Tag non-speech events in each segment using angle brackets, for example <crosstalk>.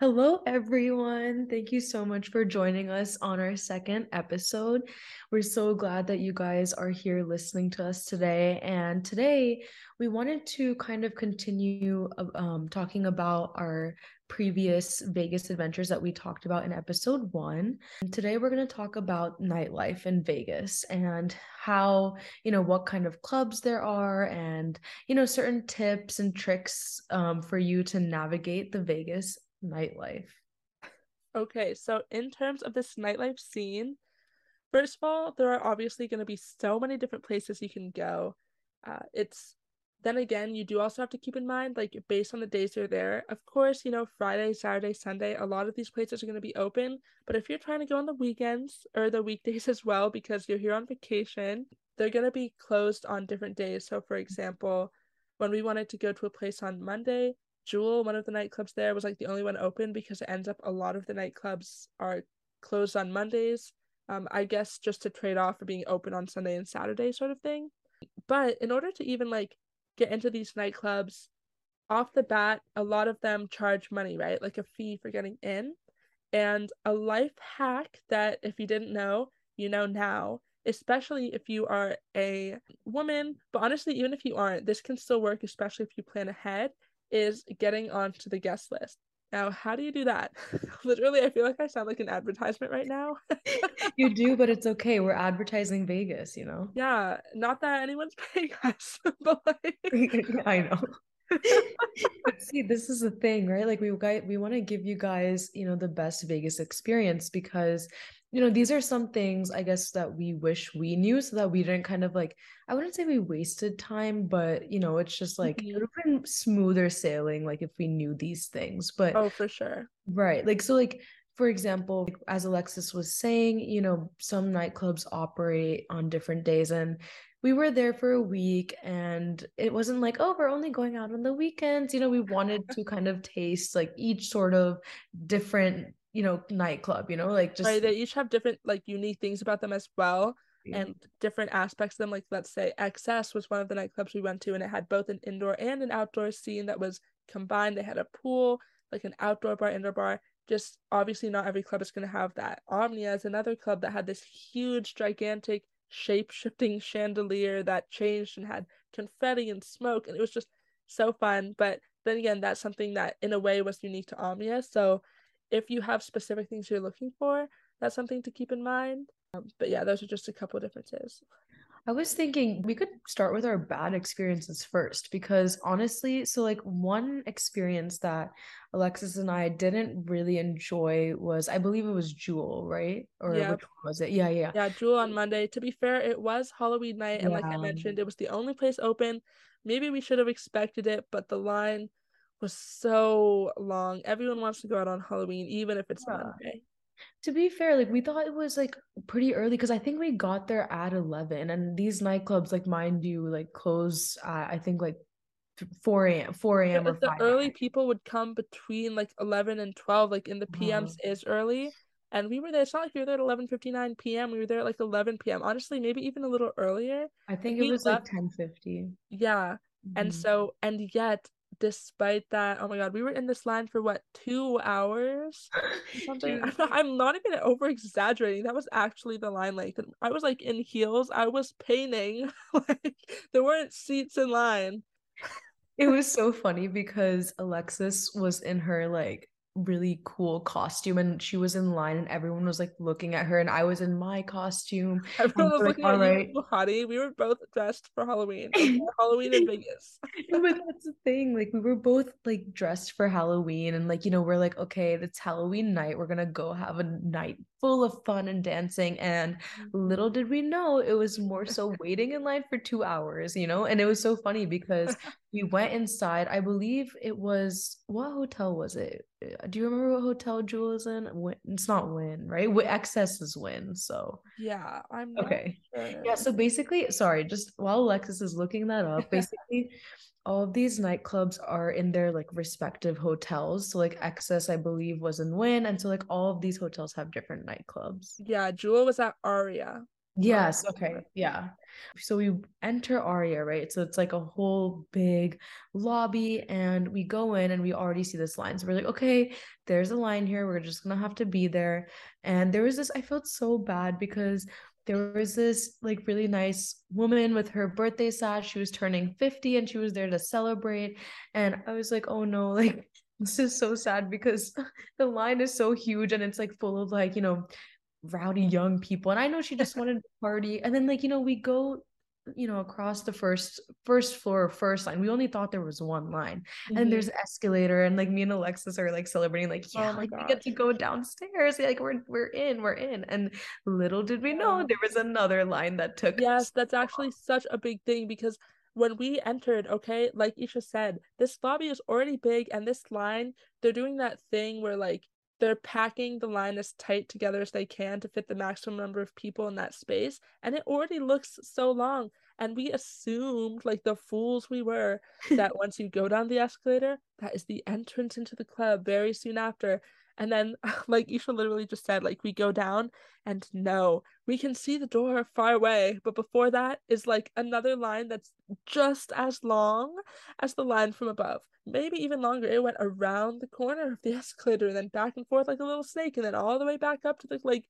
Hello, everyone. Thank you so much for joining us on our second episode. We're so glad that you guys are here listening to us today. And today, we wanted to kind of continue um, talking about our previous Vegas adventures that we talked about in episode one. And today, we're going to talk about nightlife in Vegas and how, you know, what kind of clubs there are and, you know, certain tips and tricks um, for you to navigate the Vegas nightlife? Okay, so in terms of this nightlife scene, first of all, there are obviously going to be so many different places you can go. Uh, it's then again, you do also have to keep in mind, like, based on the days you're there. Of course, you know, Friday, Saturday, Sunday, a lot of these places are going to be open. But if you're trying to go on the weekends or the weekdays <laughs> as well, because you're here on vacation, they're going to be closed on different days. So, for example, when we wanted to go to a place on Monday, Jewel, one of the nightclubs there, was like the only one open because it ends up a lot of the nightclubs are closed on Mondays. Um, I guess just to trade off for being open on Sunday and Saturday, sort of thing. But in order to even like get into these nightclubs, off the bat, a lot of them charge money, right? Like a fee for getting in. And a life hack that, if you didn't know, you know now, especially if you are a woman, but honestly, even if you aren't, this can still work, especially if you plan ahead, is getting onto the guest list. Now, how do you do that? <laughs> Literally, I feel like I sound like an advertisement right now. <laughs> you do, but it's okay. We're <laughs> advertising Vegas, you know? Yeah, not that anyone's paying us, but like I know. but see, this is the thing, right? Like we guys we want to give you guys, you know, the best Vegas experience because you know, these are some things I guess that we wish we knew so that we didn't kind of like I wouldn't say we wasted time, but you know, it's just like mm-hmm. it would have been smoother sailing like if we knew these things. But oh for sure. Right. Like so like for example, as Alexis was saying, you know, some nightclubs operate on different days and we were there for a week and it wasn't like oh we're only going out on the weekends you know we wanted to kind of taste like each sort of different you know nightclub you know like just right they each have different like unique things about them as well and different aspects of them like let's say XS was one of the nightclubs we went to and it had both an indoor and an outdoor scene that was combined. They had a pool like an outdoor bar indoor bar. Just obviously not every club is going to have that. Omnia is another club that had this huge gigantic shape shifting chandelier that changed and had confetti and smoke and it was just so fun. But then again that's something that in a way was unique to omnia so if you have specific things you're looking for, that's something to keep in mind. Um, but yeah, those are just a couple differences. I was thinking we could start with our bad experiences first because honestly, so like one experience that Alexis and I didn't really enjoy was I believe it was Jewel, right? Or yeah. which one was it? Yeah, yeah. Yeah, Jewel on Monday. To be fair, it was Halloween night and yeah. like I mentioned, it was the only place open. Maybe we should have expected it, but the line was so long. Everyone wants to go out on Halloween, even if it's yeah. Monday. To be fair, like we thought it was like pretty early because I think we got there at eleven, and these nightclubs, like mind you, like close. Uh, I think like 4 a.m 4 a.m or the early people would come between like 11 and 12 like in the pms oh. is early and we were there it's not like we were there at 11 59 p.m we were there at like 11 p.m honestly maybe even a little earlier i think it was left... like 10 50 yeah mm-hmm. and so and yet despite that oh my god we were in this line for what two hours <laughs> something? I'm not, I'm not even over exaggerating that was actually the line length and i was like in heels. I was painting. <laughs> Like there weren't seats in line. It was so funny because alexis was in her like really cool costume and she was in line and everyone was like looking at her and I was in my costume. <laughs> Everyone was like, looking at right. you, honey. We were both dressed for Halloween. <laughs> Halloween in Vegas. <laughs> but that's the thing. Like we were both like dressed for Halloween and like, you know, we're like, okay, it's Halloween night. We're gonna go have a night full of fun and dancing. And little mm-hmm. did we know it was more so waiting in line for two hours, you know? And it was so funny because we went inside. I believe it was what hotel was it? Uh, do you remember what hotel Jewel is in? It's not Wynn, right? XS is Wynn. So yeah, I'm okay. Sure. Yeah, so basically, sorry, just while Alexis is looking that up, <laughs> basically all of these nightclubs are in their like respective hotels. So like XS, I believe, was in Wynn, and so like all of these hotels have different nightclubs. Yeah, Jewel was at Aria. Yes, okay. Yeah. So we enter Aria, right? So it's like a whole big lobby, and we go in and we already see this line. So we're like, okay, there's a line here. We're just gonna have to be there. And there was this, I felt so bad because there was this like really nice woman with her birthday sash. She was turning 50 and she was there to celebrate. And I was like, oh no, <laughs> like this is so sad because <laughs> the line is so huge and it's like full of like, you know, rowdy young people and i know she just wanted to party and then like you know we go you know across the first first floor first line we only thought there was one line mm-hmm. and there's escalator and like me and alexis are like celebrating like oh yeah oh like gosh. we get to go downstairs like we're we're in we're in and little did we know there was another line that took yes that's actually such a big thing because when we entered, okay, like Isha said, this lobby is already big, and this line, they're doing that thing where like they're packing the line as tight together as they can to fit the maximum number of people in that space and it already looks so long. And we assumed like the fools we were that <laughs> once you go down the escalator that is the entrance into the club very soon after and then, <laughs> like Isha literally just said, like we go down and no, we can see the door far away. But before that is like another line that's just as long as the line from above. Maybe even longer. It went around the corner of the <laughs> escalator and then back and forth like a little snake and then all the way back up to the like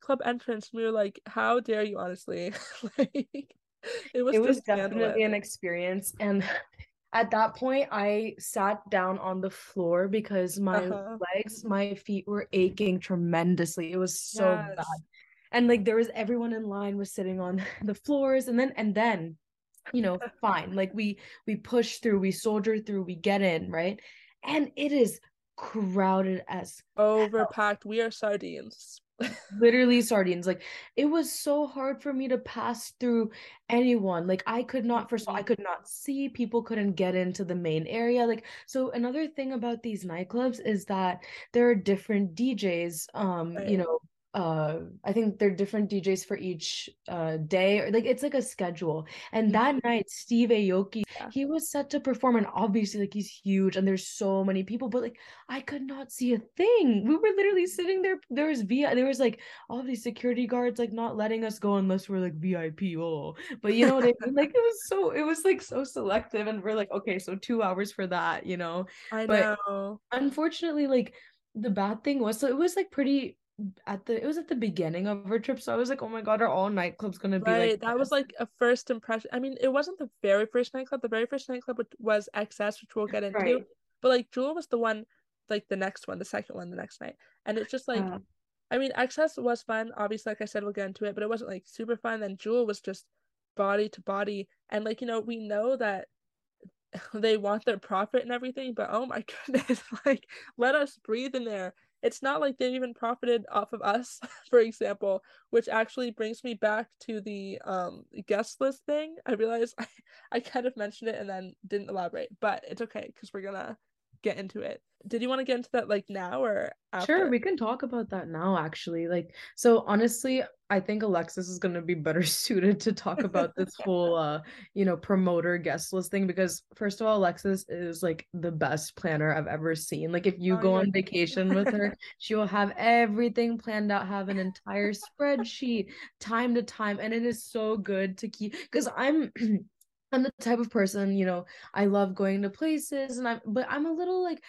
club entrance. And we were like, how dare you honestly? <laughs> like it was, it was definitely an experience. And at that point i sat down on the floor because my uh-huh. legs my feet were aching tremendously. It was so yes. bad and like there was everyone in line was sitting on <laughs> the floors and then and then you know <laughs> fine. Like we we push through we soldier through we get in right? And it is crowded as overpacked. we are sardines literally sardines like it was so hard for me to pass through anyone like i could not first of all i mm-hmm. could not see people couldn't get into the main area like so another thing about these nightclubs is that there are different djs um right. you know uh i think they're different djs for each uh day or like it's like a schedule and that mm-hmm. night steve aoki yeah. he was set to perform and obviously like he's huge and there's so many people but like i could not see a thing we were literally sitting there there was vi there was like all these security guards like not letting us go unless we're like vip oh but you know what I mean? like it was so it was like so selective and we're like okay so two hours for that you know i but know unfortunately like the bad thing was so it was like pretty at the it was at the beginning of our trip so i was like oh my god are all nightclubs gonna be right, like that was like a first impression i mean it wasn't the very first nightclub the very first nightclub was xs which we'll get into right. but like jewel was the one like the next one the second one the next night and it's just like uh, i mean xs was fun obviously like i said we'll get into it but it wasn't like super fun then jewel was just body to body and like you know we know that <laughs> they want their profit and everything but oh my <laughs> goodness like let us breathe in there it's not like they even profited off of us, <laughs> for example, which actually brings me back to the um guest list thing. I realized <laughs> I, I kind of mentioned it and then didn't elaborate, but it's okay because we're gonna get into it. Did you want to get into that like now or after? Sure, we can talk about that now actually. Like so honestly, I think Alexis is going to be better <laughs> suited to talk about this <laughs> whole uh, you know, promoter guest list thing because first of all, Alexis is like the best planner I've ever seen. Like if you oh, go on <laughs> vacation with her, she will have everything planned out, have an entire spreadsheet time to time and it is so good to keep cuz I'm <clears throat> I'm the type of person, you know, I love going to places and I'm but I'm a little like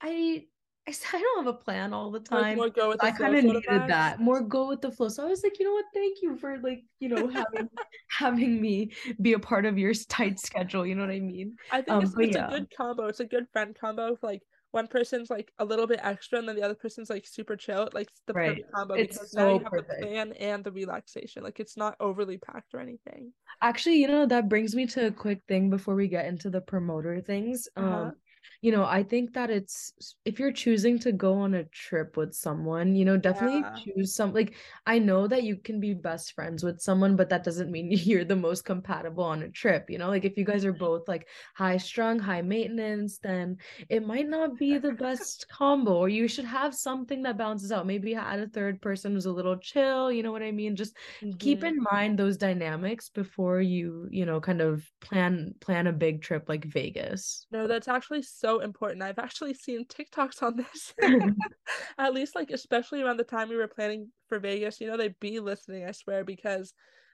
I <laughs> I I don't have a plan all the time. Like more go with the I kind of needed that. More go with the flow. So I was like, you know what? Thank you for like, you know, having <laughs> having me be a part of your tight schedule. You know what I mean? I think um, it's, it's yeah. a good combo. It's a good friend combo. Like one person's like a little bit extra and then the other person's like super chill. Like the right. perfect combo it's because so now you have perfect. the plan and the relaxation. Like it's not overly packed or anything. Actually, you know, that brings me to a quick thing before we get into the promoter things. Uh-huh. Um you know, I think that it's if you're choosing to go on a trip with someone, you know, definitely yeah. choose some like I know that you can be best friends with someone, but that doesn't mean <laughs> you're the most compatible on a trip, you know? Like if you guys are mm-hmm. both like high strung, high maintenance, then it might not be the <laughs> best combo or you should have something that balances out. Maybe add a third person who's a little chill, you know what I mean? Just mm-hmm. keep in mind those dynamics before you, you know, kind of plan plan a big trip like Vegas. No, that's actually so so important. I've actually seen TikToks on this. <laughs> <laughs> At least like especially around the time we were planning for Vegas, you know, they'd be listening, I swear, because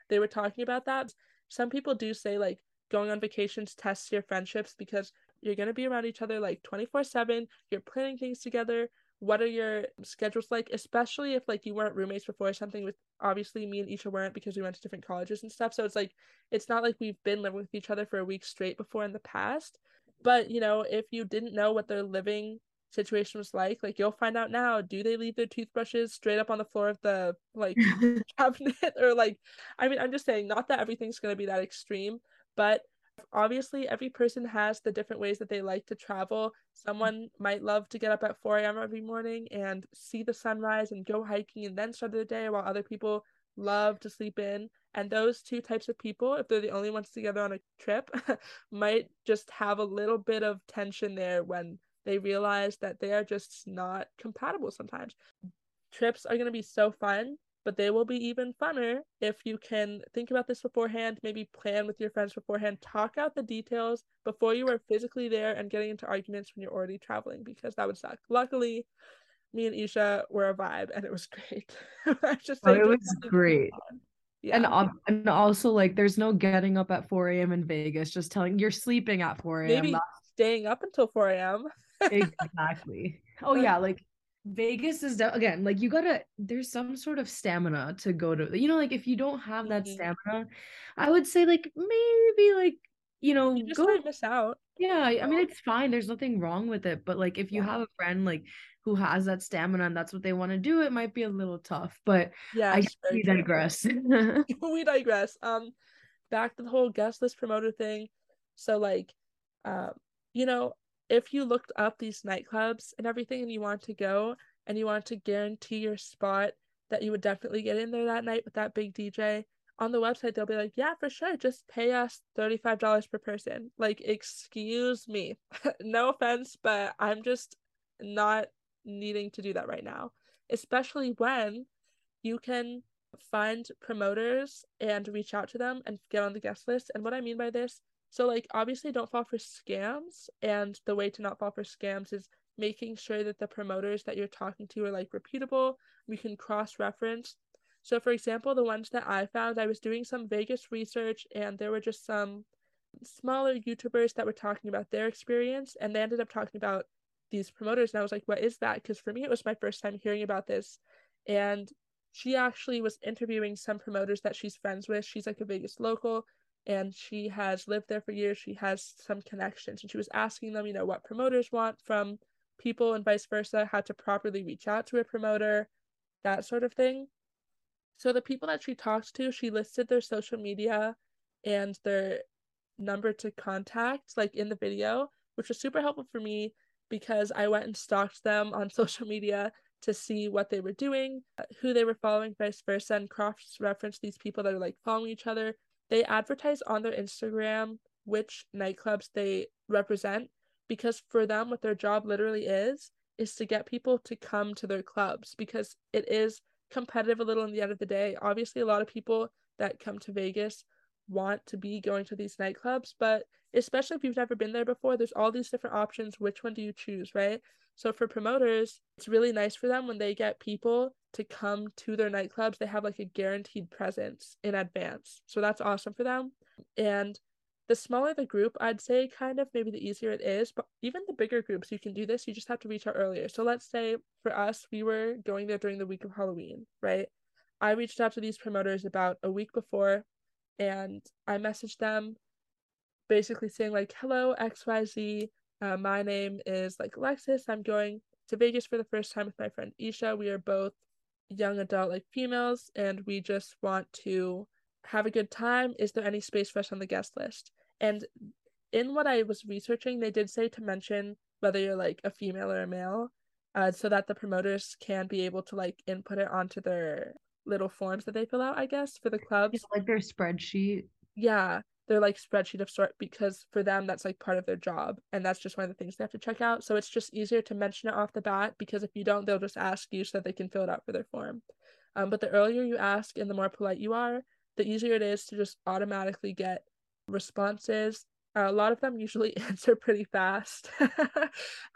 they were talking about that. Some people do say like going on vacations tests your friendships because you're going to be around each other like 24/7, you're planning things together, what are your schedules like especially if like you weren't roommates before something with obviously me and isha weren't because we went to different colleges and stuff so it's like it's not like we've been living with each other for a week straight before in the past but you know if you didn't know what their living situation was like like you'll find out now do they leave their toothbrushes straight up on the floor of the like <laughs> cabinet? <laughs> Or like i mean i'm just saying not that everything's going to be that extreme but obviously every person has the different ways that they like to travel. Someone might love to get up at 4 a.m every morning and see the sunrise and go hiking and then start their day while other people love to sleep in and those two types of people if they're the only ones together on a trip <laughs> might just have a little bit of tension there when they realize that they are just not compatible sometimes trips are going to be so fun but they will be even funner if you can think about this beforehand, maybe plan with your friends beforehand, talk out the details before you are physically there and getting into arguments when you're already traveling because that would suck. Luckily, me and Isha were a vibe and it was <laughs> great. <laughs> I just oh, it was great. Yeah. And um, and also like there's no getting up at 4 a.m. in Vegas, just telling you're sleeping at 4 a.m. Maybe staying up until 4 a.m. exactly. <laughs> Oh yeah, like Vegas is de- again like you gotta there's some sort of stamina to go to you know like if you don't have that mm-hmm. stamina I would say like maybe like you know you just go miss out yeah I mean it's fine there's nothing wrong with it but like if you yeah. have a friend like who has that stamina and that's what they want to do it might be a little tough but yeah I we digress <laughs> <laughs> we digress um back to the whole guest list promoter thing so like um you know if you looked up these nightclubs and everything and you want to go and you want to guarantee your spot that you would definitely get in there that night with that big DJ, on the website they'll be like, yeah, for sure, just pay us $35 per person. Like, excuse me. <laughs> no offense, but I'm just not needing to do that right now, especially when you can find promoters and reach out to them and get on the guest list. And what I mean by this so like obviously don't fall for scams and the way to not fall for scams is making sure that the promoters that you're talking to are like reputable. We can cross reference. So for example, the ones that I found, I was doing some Vegas research and there were just some smaller YouTubers that were talking about their experience and they ended up talking about these promoters and I was like, what is that? Because for me it was my first time hearing about this. And she actually was interviewing some promoters that she's friends with. She's like a Vegas local and she has lived there for years. She has some connections, and she was asking them, you know, what promoters want from people and vice versa, how to properly reach out to a promoter, that sort of thing. So the people that she talked to, she listed their social media and their number to contact, like in the video, which was super helpful for me because I went and stalked them on <laughs> social media to see what they were doing, who they were following, vice versa, and cross reference these people that are like following each other they advertise on their Instagram which nightclubs they represent because for them what their job literally is is to get people to come to their clubs because it is competitive a little in the end of the day. Obviously a lot of people that come to Vegas want to be going to these nightclubs, but especially if you've never been there before, there's all these different options. Which one do you choose, right? So for promoters, it's really nice for them when they get people to come to their nightclubs. They have like a guaranteed presence in advance. So that's awesome for them. And the smaller the group, I'd say kind of maybe the easier it is, but even the bigger groups, you can do this. You just have to reach out earlier. So let's say for us, we were going there during the week of Halloween, right? I reached out to these promoters about a week before and I messaged them basically saying like, "Hello XYZ, uh, my name is like Alexis. I'm going to Vegas for the first time with my friend Isha. We are both young adult like females and we just want to have a good time. Is there any space for us on the guest list?" And in what I was researching, they did say to mention whether you're like a female or a male, uh, so that the promoters can be able to like input it onto their little forms that they fill out, I guess, for the clubs. It's like their spreadsheet. Yeah, they're like spreadsheet of sort because for them that's like part of their job and that's just one of the things they have to check out. So it's just easier to mention it off the bat because if you don't, they'll just ask you so that they can fill it out for their form. Um, but the earlier you ask and the more polite you are, the easier it is to just automatically get responses a lot of them usually <laughs> answer pretty fast. <laughs>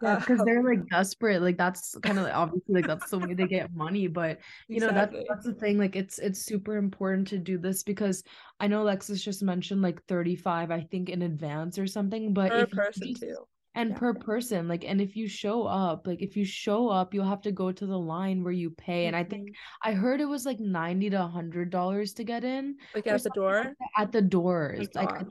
yeah, because they're like <laughs> desperate. Like that's kind of like, obviously like that's the way they get money. But you exactly. know that's that's the thing. Like it's it's super important to do this because I know Alexis just mentioned like thirty five, I think in advance or something. But per if person just, too. And yeah. per person, like, and if you show up, like, if you show up, you'll have to go to the line where you pay. Mm-hmm. And I think mm-hmm. I heard it was like ninety to hundred dollars to get in, like at the door. Like at the doors, oh, like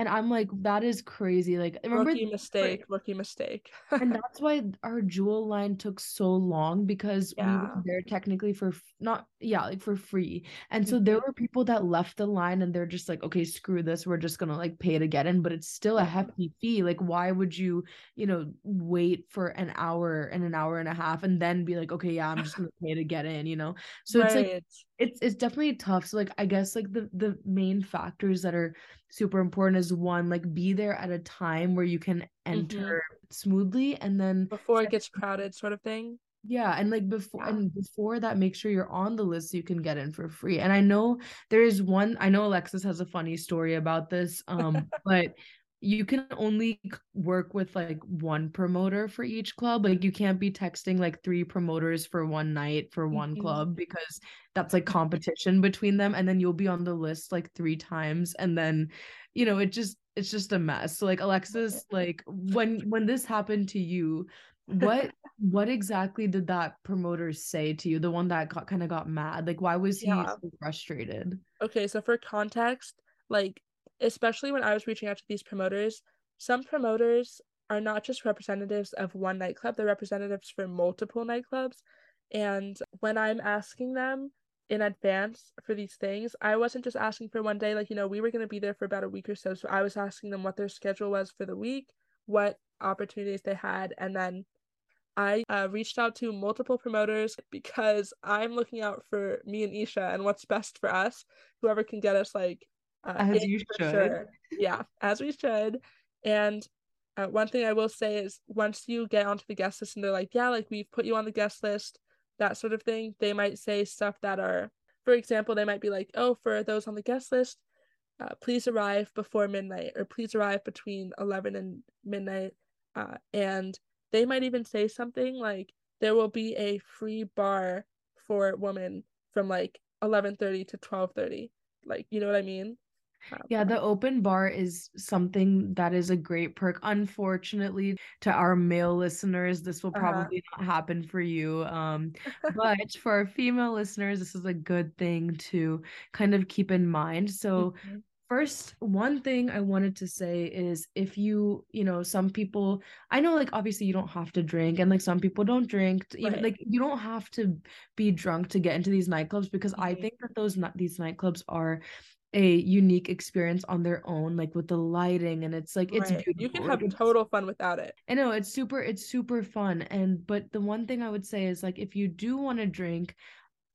and I'm like, that is crazy. Like, remember rookie mistake, rookie mistake. and <laughs> that's why our jewel line took so long because yeah. we were there technically for not, yeah, like for free. And so mm-hmm. there were people that left the line and they're just like, okay, screw this. We're just gonna like pay to get in, but it's still a hefty fee. Like, why would you, you know, wait for an hour and an hour and a half and then be like, okay, yeah, I'm just gonna pay to get in, you know? So right. it's like it's it's definitely tough. So like I guess like the the main factors that are super important is one like be there at a time where you can enter mm-hmm. smoothly and then before it gets crowded sort of thing. Yeah, and like before yeah. and before that make sure you're on the list so you can get in for free. And I know there is one I know Alexis has a funny story about this um <laughs> but you can only work with like one promoter for each club like you can't be texting like three promoters for one night for one mm-hmm. club because that's like competition between them and then you'll be on the list like three times and then you know it just it's just a mess so like alexis like when when this happened to you what <laughs> what exactly did that promoter say to you the one that got kind of got mad like why was he yeah. so frustrated okay so for context like especially when I was reaching out to these promoters, some promoters are not just representatives of one nightclub, they're representatives for multiple nightclubs. And when I'm asking them in advance for these things, I wasn't just asking for one day. Like, you know, we were going to be there for about a week or so. So I was asking them what their schedule was for the week, what opportunities they had. And then I uh, reached out to multiple promoters because I'm looking out for me and Isha and what's best for us. Whoever can get us like uh, as you should. Sure. Yeah, as we should. And uh, one thing I will say is once you get onto the guest list and they're like, yeah, like we've put you on the guest list, that sort of thing, they might say stuff that are, for example, they might be like, oh, for those on the guest list, uh, please arrive before midnight or please arrive between 11 and midnight. Uh, and they might even say something like, there will be a free bar for women from like 11.30 to 12.30 like you know what i mean yeah, the open bar is something that is a great perk. Unfortunately, to our male listeners, this will uh-huh. probably uh-huh. not happen for you. Um, <laughs> but for our female listeners, this is a good thing to kind of keep in mind. So, mm-hmm. first, one thing I wanted to say is if you, you know, some people, I know, like, obviously, you don't have to drink, and like, some people don't drink, even right. like, you don't have to be drunk to get into these nightclubs because mm-hmm. I think that those, these nightclubs are a unique experience on their own like with the lighting and it's like it's right. you can have total fun without it i know it's super it's super fun and but the one thing i would say is like if you do want to drink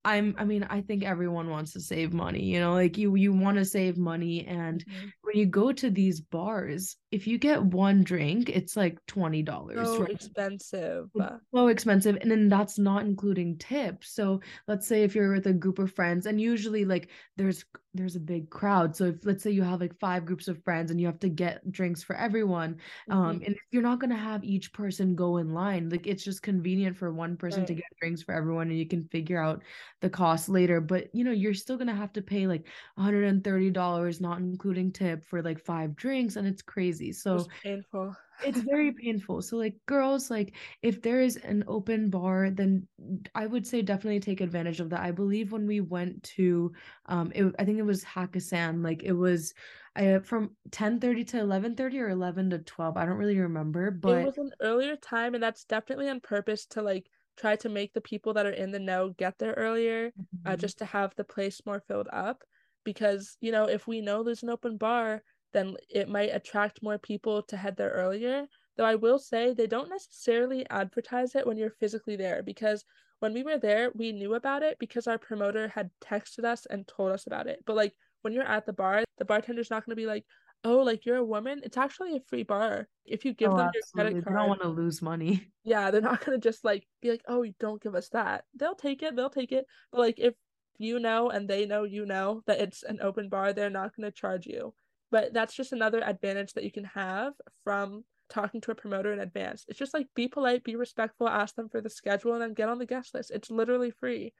I'm I mean I think everyone wants to save money you know like you you want to save money and mm-hmm. when you go to these bars if you get one drink it's like $20 so right? expensive so expensive and then that's not including tips so let's say if you're with a group of friends and usually like there's there's a big crowd so if let's say you have like five groups of friends and you have to get drinks for everyone um, mm-hmm. and you're not going to have each person go in line like it's just convenient for one person right. to get drinks for everyone and you can figure out the cost later but you know you're still going to have to pay like $130 not including tip for like five drinks and it's crazy so it's painful it's very painful. So like girls, like if there is an open bar, then I would say definitely take advantage of that. I believe when we went to um it, I think it was Hakkasan, like it was uh, from 10 30 to 11 30 or 11 to 12 i don't really remember but it was an earlier time and that's definitely on purpose to like try to make the people that are in the know get there earlier uh, mm-hmm. uh, just to have the place more filled up because you know if we know there's an open bar then it might attract more people to head there earlier. Though I will say they don't necessarily advertise it when you're physically there because when we were there, we knew about it because our promoter had texted us and told us about it. But like when you're at the bar, the bartender's not going to be like, "Oh, like you're a woman." It's actually a free bar. If you give oh, them absolutely. your credit card, they don't want to lose money. <laughs> Yeah, they're not going to just like be like, "Oh, you don't give us that." They'll take it. They'll take it. But like if you know and they know you know that it's an open bar, they're not going to charge you But that's just another advantage that you can have from talking to a promoter in advance. It's just like be polite, be respectful, ask them for the schedule, and then get on the guest list. It's literally free.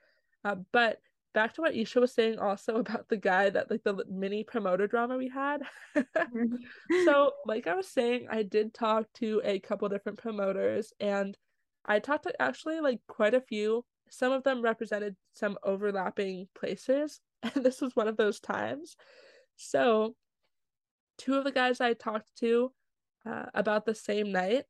Uh, but back to what Isha was saying also <laughs> about the guy that like the mini promoter drama we had. <laughs> so, like I was saying, I did talk to a couple different promoters and I talked to actually like quite a few. Some of them represented some overlapping places, <laughs> and this was one of those times. So, two of the guys I talked to uh, about the same night,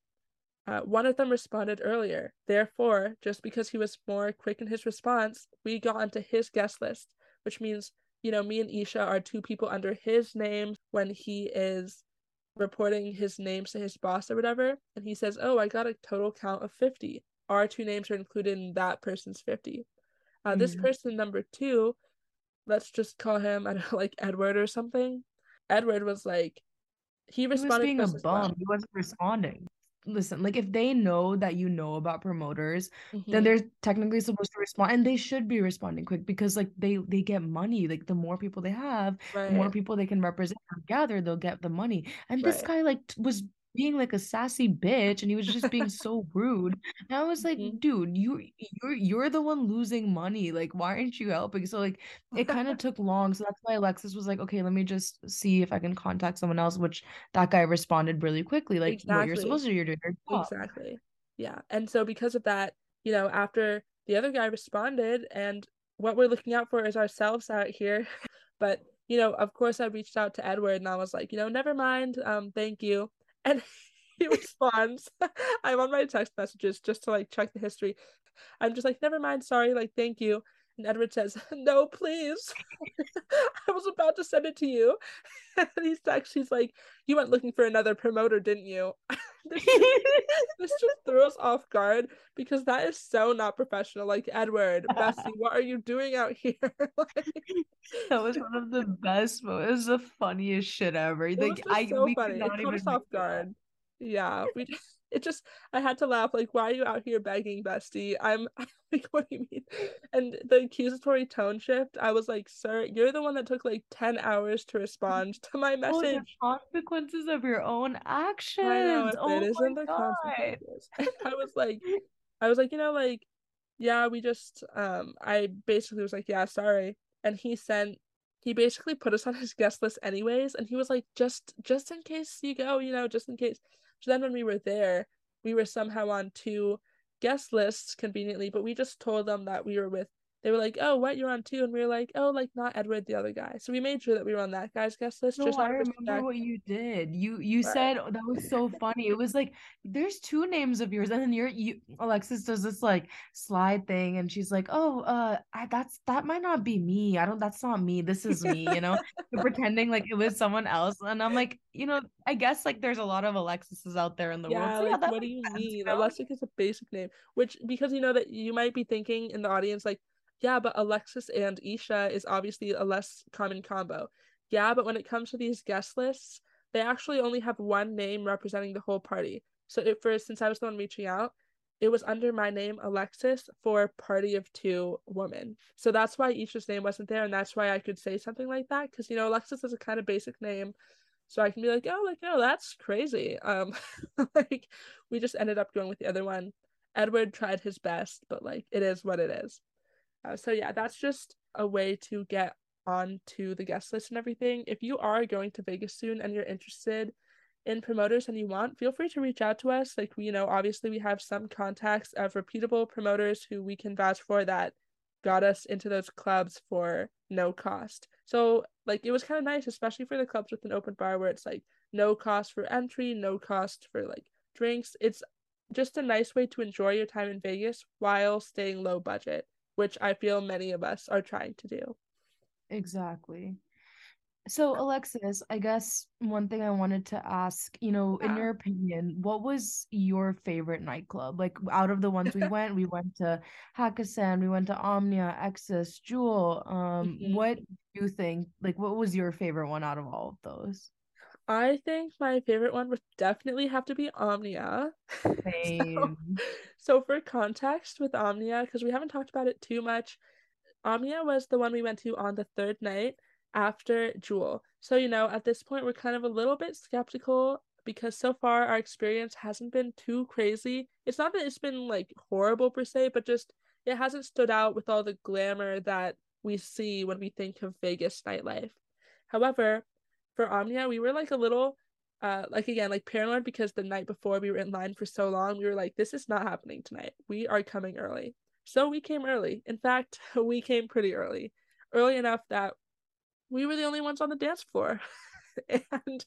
uh, one of them responded earlier. Therefore, just because he was more quick in his response, we got onto his guest list, which means, you know, me and Isha are two people under his name when he is reporting his names to his boss or whatever. And he says, Oh, I got a total count of 50. Our two names are included in that person's 50. Uh, mm-hmm. This person, number two, let's just call him, I don't know, like Edward or something. Edward was like, he responded. He was being a bum. He wasn't responding listen, like if they know that you know about promoters, mm-hmm. then they're technically supposed to respond and they should be responding quick because like they they get money. Like the more people they have, right. the more people they can represent or gather, they'll get the money. And right. this guy like was being like a sassy bitch and he was just being so rude. And I was like, mm-hmm. dude, you you're you're the one losing money. Like, why aren't you helping? So like it kind of <laughs> took long. So that's why Alexis was like, okay, let me just see if I can contact someone else, which that guy responded really quickly. Like exactly. what you're supposed to do, you're doing your job. Exactly. Yeah. And so because of that, you know, after the other guy responded and what we're looking out for is ourselves out here. <laughs> but you know, of course I reached out to Edward and I was like, you know, never mind. Um, thank you and <laughs> he responds <laughs> i'm on my text messages just to like check the history. I'm just like never mind sorry like thank you and edward says no please <laughs> i was about to send it to you <laughs> and he's actually he's like you went looking for another promoter didn't you <laughs> this, just, this just threw us off guard because that is so not professional like edward bessie what are you doing out here like, that was one of the best moments. It was the funniest shit ever. It like I so we funny. Not it us off guard. That. Yeah, we just it just I had to laugh. Like, why are you out here begging, bestie? <laughs> I'm like, what do you mean? And the accusatory tone shift. I was like, sir, you're the one that took like ten hours to respond to my <laughs> message. Oh, consequences of your own actions. I know oh it isn't the God. consequences. <laughs> I was like, I was like, you know, like, yeah, we just um, I basically was like, yeah, sorry and he sent he basically put us on his guest list anyways and he was like just just in case you go you know just in case so then when we were there we were somehow on two guest lists conveniently but we just told them that we were with they were like, "Oh, what you're on too?" And we were like, "Oh, like not Edward, the other guy." So we made sure that we were on that guy's guest list. No, I remember what you did. You you right. said oh, that was so funny. It was like there's two names of yours, and then you're you Alexis does this like slide thing, and she's like, "Oh, uh, I, that's that might not be me. I don't. That's not me. This is me." You know, <laughs> pretending like it was someone else, and I'm like, you know, I guess like there's a lot of Alexises out there in the yeah, world. So, yeah, what do you sense, mean? You know? Alexis is a basic name, which because you know that you might be thinking in the audience like yeah, but Alexis and Isha is obviously a less common combo. Yeah, but when it comes to these guest lists, they actually only have one name representing the whole party. So if for since I was the one reaching out, it was under my name Alexis for party of two women. So that's why Isha's name wasn't there, and that's why I could say something like that because you know Alexis is a kind of basic name, so I can be like, oh, like no, that's crazy. Um, <laughs> like we just ended up going with the other one. Edward tried his best, but like it is what it is. Uh, so yeah, that's just a way to get onto the guest list and everything. If you are going to Vegas soon and you're interested in promoters and you want, feel free to reach out to us. Like, you know, obviously we have some contacts of reputable promoters who we can vouch for that got us into those clubs for no cost. So, like, it was kind of nice, especially for the clubs with an open bar where it's like no cost for entry, no cost for like drinks. It's just a nice way to enjoy your time in Vegas while staying low budget which I feel many of us are trying to do. Exactly. So, Alexis, I guess one thing I wanted to ask, you know, yeah. in your opinion, what was your favorite nightclub? Like, out of the ones we <laughs> went, we went to Hakkasan, we went to Omnia, Exodus, Jewel. Um, mm-hmm. what do you think? Like, what was your favorite one out of all of those? I think my favorite one would definitely have to be Omnia. <laughs> so, so, for context with Omnia, because we haven't talked about it too much, Omnia was the one we went to on the third night after Jewel. So, you know, at this point, we're kind of a little bit skeptical because so far our experience hasn't been too crazy. It's not that it's been like horrible per se, but just it hasn't stood out with all the glamour that we see when we think of Vegas nightlife. However, for Omnia, we were like a little uh like again like paranoid because the night before we were in line for so long we were like this is not happening tonight. We are coming early. So we came early. In fact <laughs> we came pretty early. Early enough that we were the only ones on the dance floor. <laughs> And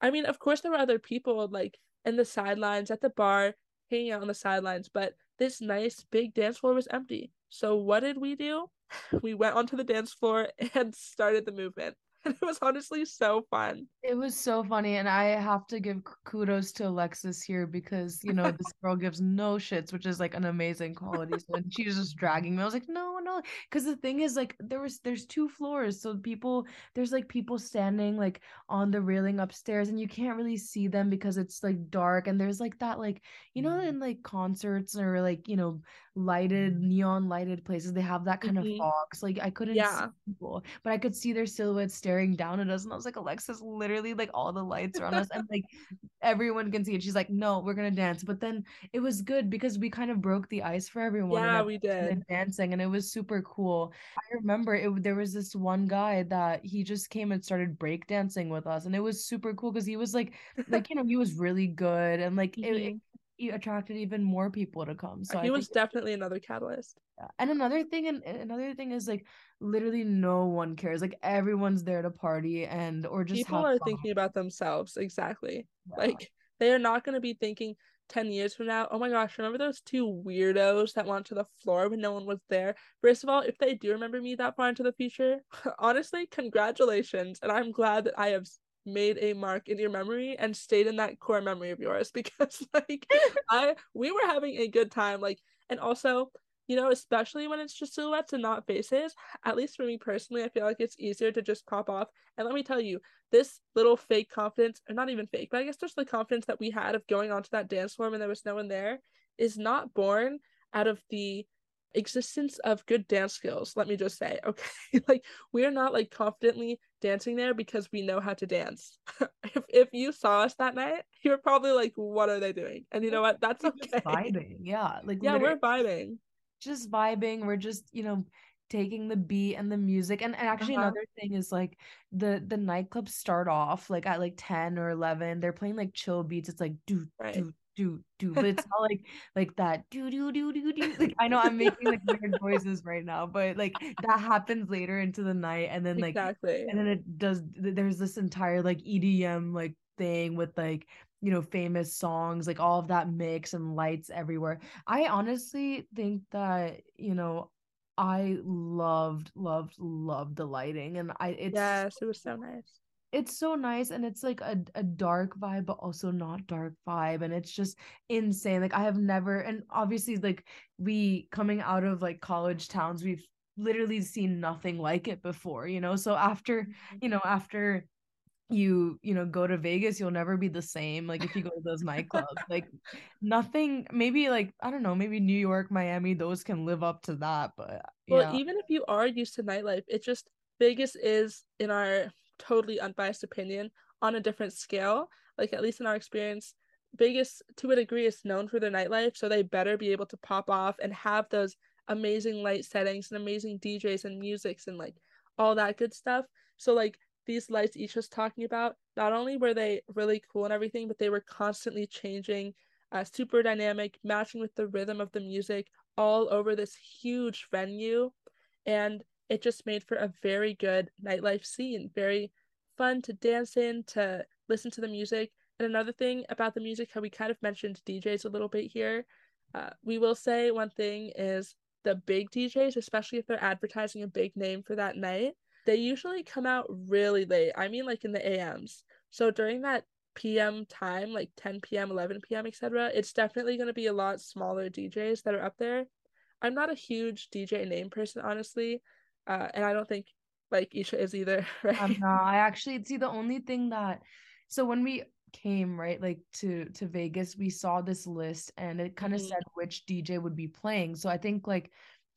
i mean of course there were other people like in the sidelines at the bar hanging out on the sidelines but this nice big dance floor was empty. So what did we do? <laughs> We went onto the dance floor and started the movement and <laughs> it was honestly so fun. It was so funny, and I have to give kudos to Alexis here because you know this girl gives no shits, which is like an amazing quality. So and she was just dragging me. I was like, no, no, because the thing is, like, there was there's two floors, so people there's like people standing like on the railing upstairs, and you can't really see them because it's like dark, and there's like that like you know in like concerts or like you know lighted neon lighted places they have that kind mm-hmm. of fog so like i couldn't yeah. see people but i could see their silhouettes staring down at us and i was like alexis literally like all the lights are on us and like <laughs> everyone can see it. She's like no we're gonna dance but then it was good because we kind of broke the ice for everyone yeah we did. dancing and it was super cool. I remember it there was this one guy that he just came and started break dancing with us and it was super cool because he was like like you know he was really good and like mm-hmm. it, it attracted even more people to come. So he was definitely another catalyst. And another thing, and another thing is like literally no one cares. Like everyone's there to party and or just people are fun. thinking about themselves. Exactly. Yeah. Like they are not going to be thinking 10 years from now, oh my gosh, remember those two weirdos that went to the floor when no one was there? First of all, if they do remember me that far into the future, <laughs> honestly, congratulations. And I'm glad that I have made a mark in your memory and stayed in that core memory of yours <laughs> because like <laughs> I we were having a good time like and also you know especially when it's just silhouettes and not faces at least for me personally I feel like it's easier to just pop off. And let me tell you this little fake confidence or not even fake but I guess just the confidence that we had of going onto that dance floor and there was no one there is not born out of the existence of good dance skills let me just say okay? <laughs> Like we're not like confidently dancing there because we know how to dance. <laughs> If if you saw us that night you're probably like what are they doing? And you know what? That's okay. <laughs> vibing yeah like yeah we're vibing. just vibing we're just you know taking the beat and the music and, and actually uh-huh. another thing is like the the nightclubs start off like at like 10 or 11 they're playing like chill beats it's like do right. do do do but it's not like like that do do do do do like i know i'm making like <laughs> weird noises right now but like that happens later into the night and then like exactly. and then it does there's this entire like edm like thing with like you know famous songs like all of that mix and lights everywhere. I honestly think that you know i loved loved loved the lighting and i it's yes it was so nice it's so nice and it's like a, a dark vibe but also not dark vibe and it's just insane like i have never and obviously like we coming out of like college towns we've literally seen nothing like it before you know so after mm-hmm. you know after you you know go to vegas you'll never be the same like if you go to those nightclubs like nothing maybe like i don't know maybe new york miami those can live up to that but well even if you are used to nightlife it just vegas is in our totally unbiased opinion on a different scale. Like at least in our experience, Vegas to a degree is known for their nightlife, so they better be able to pop off and have those amazing light settings and amazing DJs and musics and like all that good stuff. So like these lights Isha was talking about, not only were they really cool and everything, but they were constantly changing, uh, super dynamic, matching with the rhythm of the music all over this huge venue. And it just made for a very good nightlife scene, very fun to dance in, to listen to the music. And another thing about the music, how we kind of mentioned DJs a little bit here, uh, we will say one thing is the big DJs, especially if they're advertising a big name for that night, they usually come out really late. I mean, like in the AMs. So during that PM time, like 10 p.m., 11 p.m., etc., it's definitely going to be a lot smaller DJs that are up there. I'm not a huge DJ name person, honestly uh, and I don't think like Isha is either. <laughs> Right? Um, no, I actually see the only thing that so when we came right like to to Vegas, we saw this list and it kind of mm-hmm. said which DJ would be playing. So I think like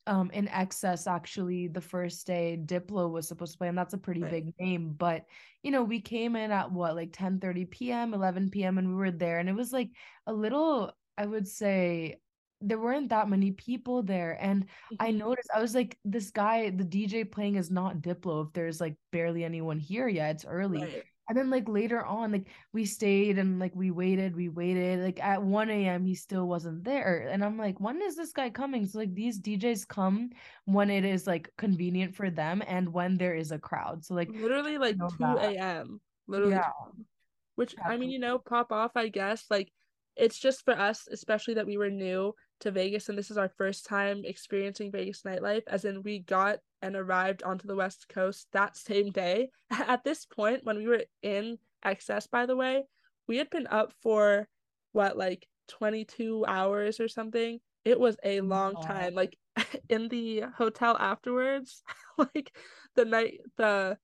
um in XS actually the first day diplo was supposed to play and that's a pretty Right. big name but you know we came in at what like 10 30 p.m 11 p.m and we were there and it was like a little i would say there weren't that many people there and i Mhm. noticed i was like this guy the dj playing is not diplo if there's like barely anyone here yet it's early Right. and then like later on like we stayed and like we waited we waited like at 1 a.m he still wasn't there and i'm like when is this guy coming so like these djs come when it is like convenient for them and when there is a crowd so like Literally like 2 a.m. Literally. Yeah. 2 Which I mean, you know, pop off, I guess. Like it's just for us, especially that we were new to Vegas and this is our first time experiencing Vegas nightlife, as in we got and arrived onto the West Coast that same day. <laughs> At this point, when we were in XS, by the way, we had been up for what, like 22 hours or something. It was a Oh long time. Like <laughs> in the hotel afterwards, <laughs> like the night the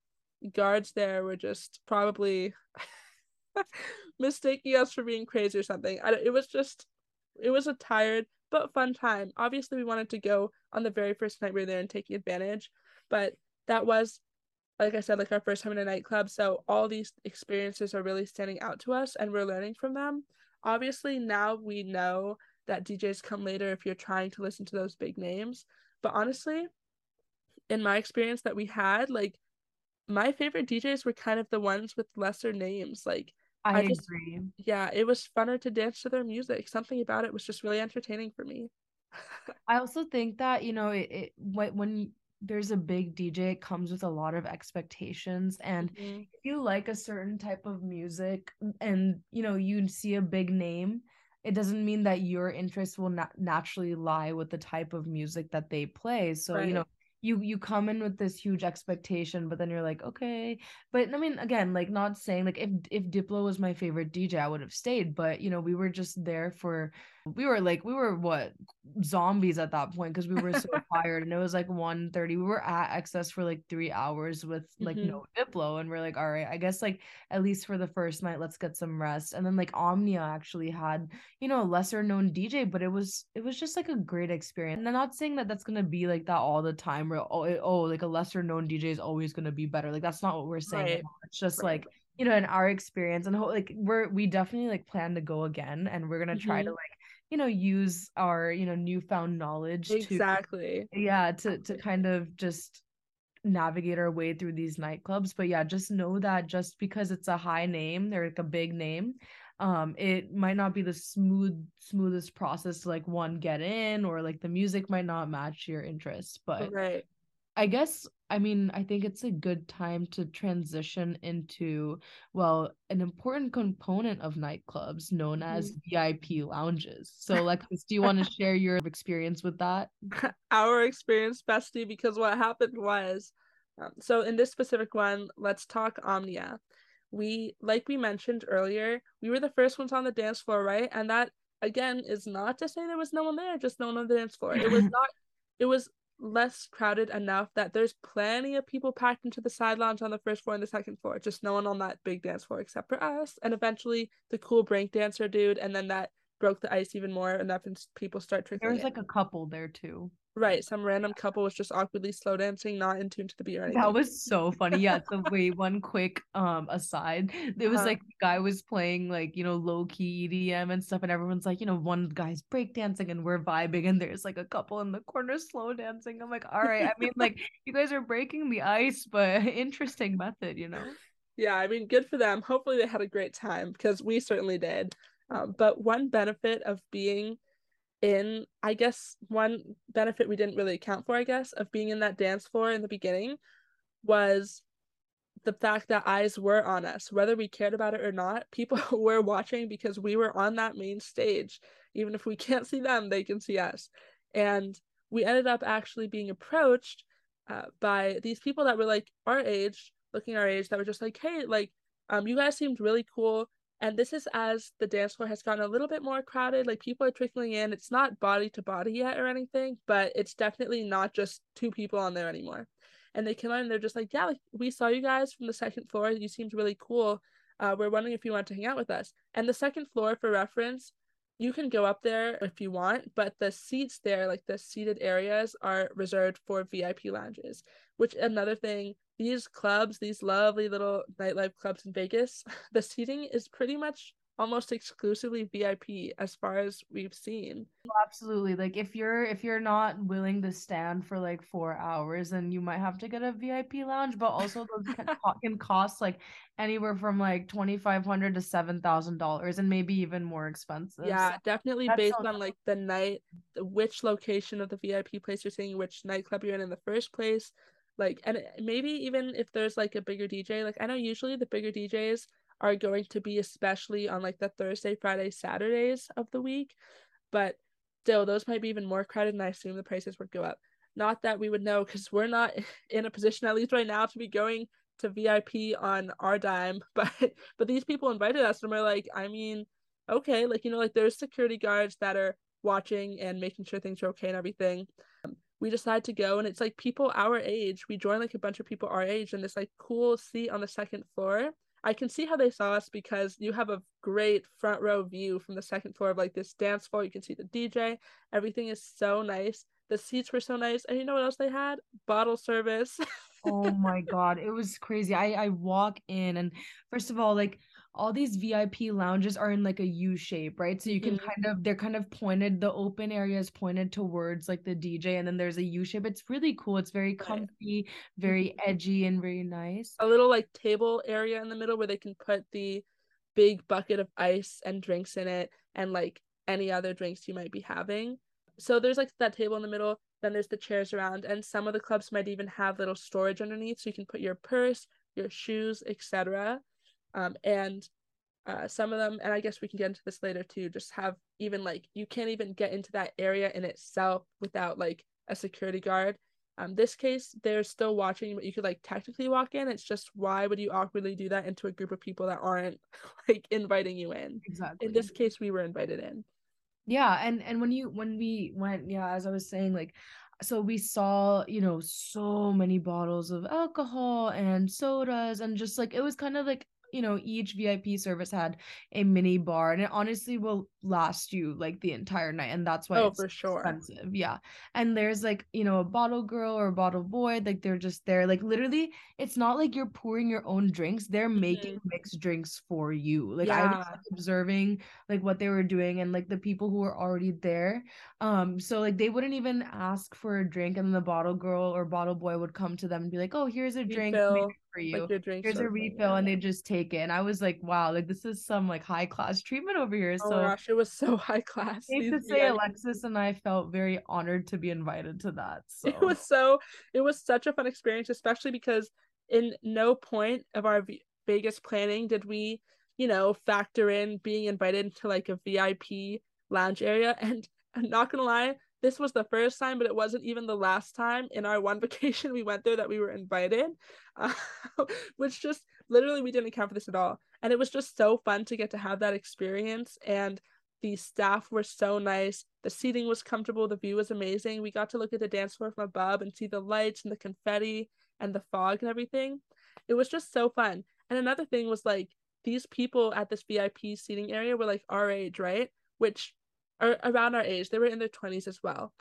guards there were just probably mistaking us for being crazy or something. I, it was just, it was a tired but fun time. Obviously, we wanted to go on the very first night we were there and taking advantage, but that was, like I said, like our first time in a nightclub. So all these experiences are really standing out to us, and we're learning from them. Obviously, now we know that DJs come later if you're trying to listen to those big names. But honestly, in my experience that we had, like my favorite DJs were kind of the ones with lesser names. Like i, I just agree yeah, it was funner to dance to their music. Something about it was just really entertaining for me. <laughs> I also think that, you know, it, it when, when there's a big DJ, it comes with a lot of expectations. And Mhm. if you like a certain type of music and, you know, you see a big name, it doesn't mean that your interest will not naturally lie with the type of music that they play. So, you know, Right. You you come in with this huge expectation, but then you're like, okay. But I mean, again, like not saying like if if Diplo was my favorite DJ, I would have stayed. But you know, we were just there for we were like we were what zombies at that point because we were so <laughs> tired and it was like 1 we were at XS for like three hours with like Mhm. no diplo and we're like all right i guess like at least for the first night let's get some rest and then like omnia actually had you know a lesser known dj but it was it was just like a great experience and i'm not saying that that's gonna be like that all the time where oh, oh like a lesser known dj is always gonna be better like that's not what we're saying Right. it's just Right. like you know in our experience and ho- like we're we definitely like plan to go again and we're gonna try to mm-hmm. like you know use our you know newfound knowledge to Exactly. yeah to to kind of just navigate our way through these nightclubs but yeah just know that just because it's a high name they're like a big name um it might not be the smooth smoothest process to like one get in or like the music might not match your interests but Right. I guess I mean I think it's a good time to transition into well an important component of nightclubs known as Mhm. VIP lounges. So <laughs> Alexis, do you want to share your experience with that? <laughs> Our experience, bestie, because what happened was, um, so in this specific one, let's talk Omnia. We, like we mentioned earlier, we were the first ones on the dance floor, right? And that again is not to say there was no one there, just no one on the dance floor. It was <laughs> not. It was less crowded enough that there's plenty of people packed into the side lounge on the first floor and the second floor. Just no one on that big dance floor except for us. And eventually the cool break dancer dude, and then that broke the ice even more, and that people start drinking There was like a couple there too. Right, some random couple was just awkwardly slow dancing, not in tune to the beat or anything. That was so funny. Yeah. So wait, one quick um aside. It was Uh-huh. like the guy was playing like, you know, low key EDM and stuff, and everyone's like, you know, one guy's breakdancing and we're vibing, and there's like a couple in the corner slow dancing. I'm like, all right. I mean, like you guys are breaking the ice, but <laughs> interesting method, you know? yeah, I mean, good for them. Hopefully, they had a great time because we certainly did. Um, but one benefit of being in, I guess, one benefit we didn't really account for, I guess, of being in that dance floor in the beginning was the fact that eyes were on us, whether we cared about it or not. <laughs> People <laughs> were watching because we were on that main stage. Even if we can't see them, they can see us. And we ended up actually being approached uh, by these people that were like our age, looking our age, that were just like, hey, like, um, you guys seemed really cool. And this is as the dance floor has gotten a little bit more crowded. Like people are trickling in. It's not body to body yet or anything, but it's definitely not just two people on there anymore and they came out and they're just like, yeah, like we saw you guys from the second floor. You seemed really cool. Uh, we're wondering if you want to hang out with us. And the second floor, for reference, you can go up there if you want, but the seats there, like the seated areas, are reserved for VIP lounges. Which another thing, these clubs, these lovely little nightlife clubs in Vegas, <laughs> the seating is pretty much almost exclusively VIP as far as we've seen. Absolutely. Like if you're if you're not willing to stand for like 4 hours then you might have to get a VIP lounge, but also those <laughs> can, can cost like anywhere from like 2500 to $7,000 and maybe even more expensive. Yeah, so definitely based on like the night which location of the VIP place you're seeing, which nightclub you're in in the first place. Like and maybe even if there's like a bigger DJ, like I know usually the bigger DJs are going to be especially on like the Thursday, Friday, Saturdays of the week. But still, those might be even more crowded, and I assume the prices would go up. Not that we would know because we're not <laughs> in a position, at least right now, to be going to VIP on our dime. <laughs> But but these people invited us, and we're like, I mean, okay, like you know, like there's security guards that are watching and making sure things are okay and everything. Um, we decide to go, and it's like people our age. We join like a bunch of people our age in this like cool seat on the second floor I can see how they saw us because you have a great front row view from the second floor of like this dance floor. You can see the DJ. Everything is so nice. The seats were so nice. And you know what else they had? Bottle service. <laughs> oh my god, it was crazy. I I walk in and first of all, like all these VIP lounges are in like a U shape, right? So you can mm-hmm. kind of they're kind of pointed, the open area is pointed towards like the DJ, and then there's a U shape. It's really cool. It's very comfy, very mm-hmm. edgy, and very nice. A little like table area in the middle where they can put the big bucket of ice and drinks in it, and like any other drinks you might be having. So there's like that table in the middle, then there's the chairs around, and some of the clubs might even have little storage underneath so you can put your purse, your shoes, etc. Um, and uh, some of them, and I guess we can get into this later too, just have even like you can't even get into that area in itself without like a security guard. Um, this case, they're still watching, but you could like technically walk in. It's just why would you awkwardly do that into a group of people that aren't <laughs> like inviting you in? Exactly. In this case, we were invited in. Yeah, and and when you when we went, yeah, as I was saying, like so we saw you know so many bottles of alcohol and sodas and just like it was kind of like you know each vip service had a mini bar and it honestly will last you like the entire night and that's why oh for sure expensive yeah and there's like you know a bottle girl or a bottle boy like they're just there like literally it's not like you're pouring your own drinks they're mm-hmm. making mixed drinks for you like yeah. i was observing like what they were doing and like the people who were already there um so like they wouldn't even ask for a drink and the bottle girl or bottle boy would come to them and be like oh here's a drink for you. Like Here's a refill, and they just take it. And I was like, wow, like this is some like high class treatment over here. Oh so gosh, it was so <laughs> high class. I to say, Alexis and I felt very honored to be invited to that. <laughs> So. It was so, it was such a fun experience, especially because in no point of our Vegas planning did we, you know, factor in being invited to like a VIP lounge area. And I'm <laughs> not gonna lie, this was the first time, but it wasn't even the last time in our one <laughs> vacation we went there that we were invited, uh, <laughs> which just literally we didn't account for this at all. And it was just so fun to get to have that experience. And the staff were so nice. The seating was comfortable. The view was amazing. We got to look at the dance floor from above and see the lights and the confetti and the fog and everything. It was just so fun. And another thing was like these people at this VIP seating area were like our age, right? Which or around our age. They were in their 20s as well.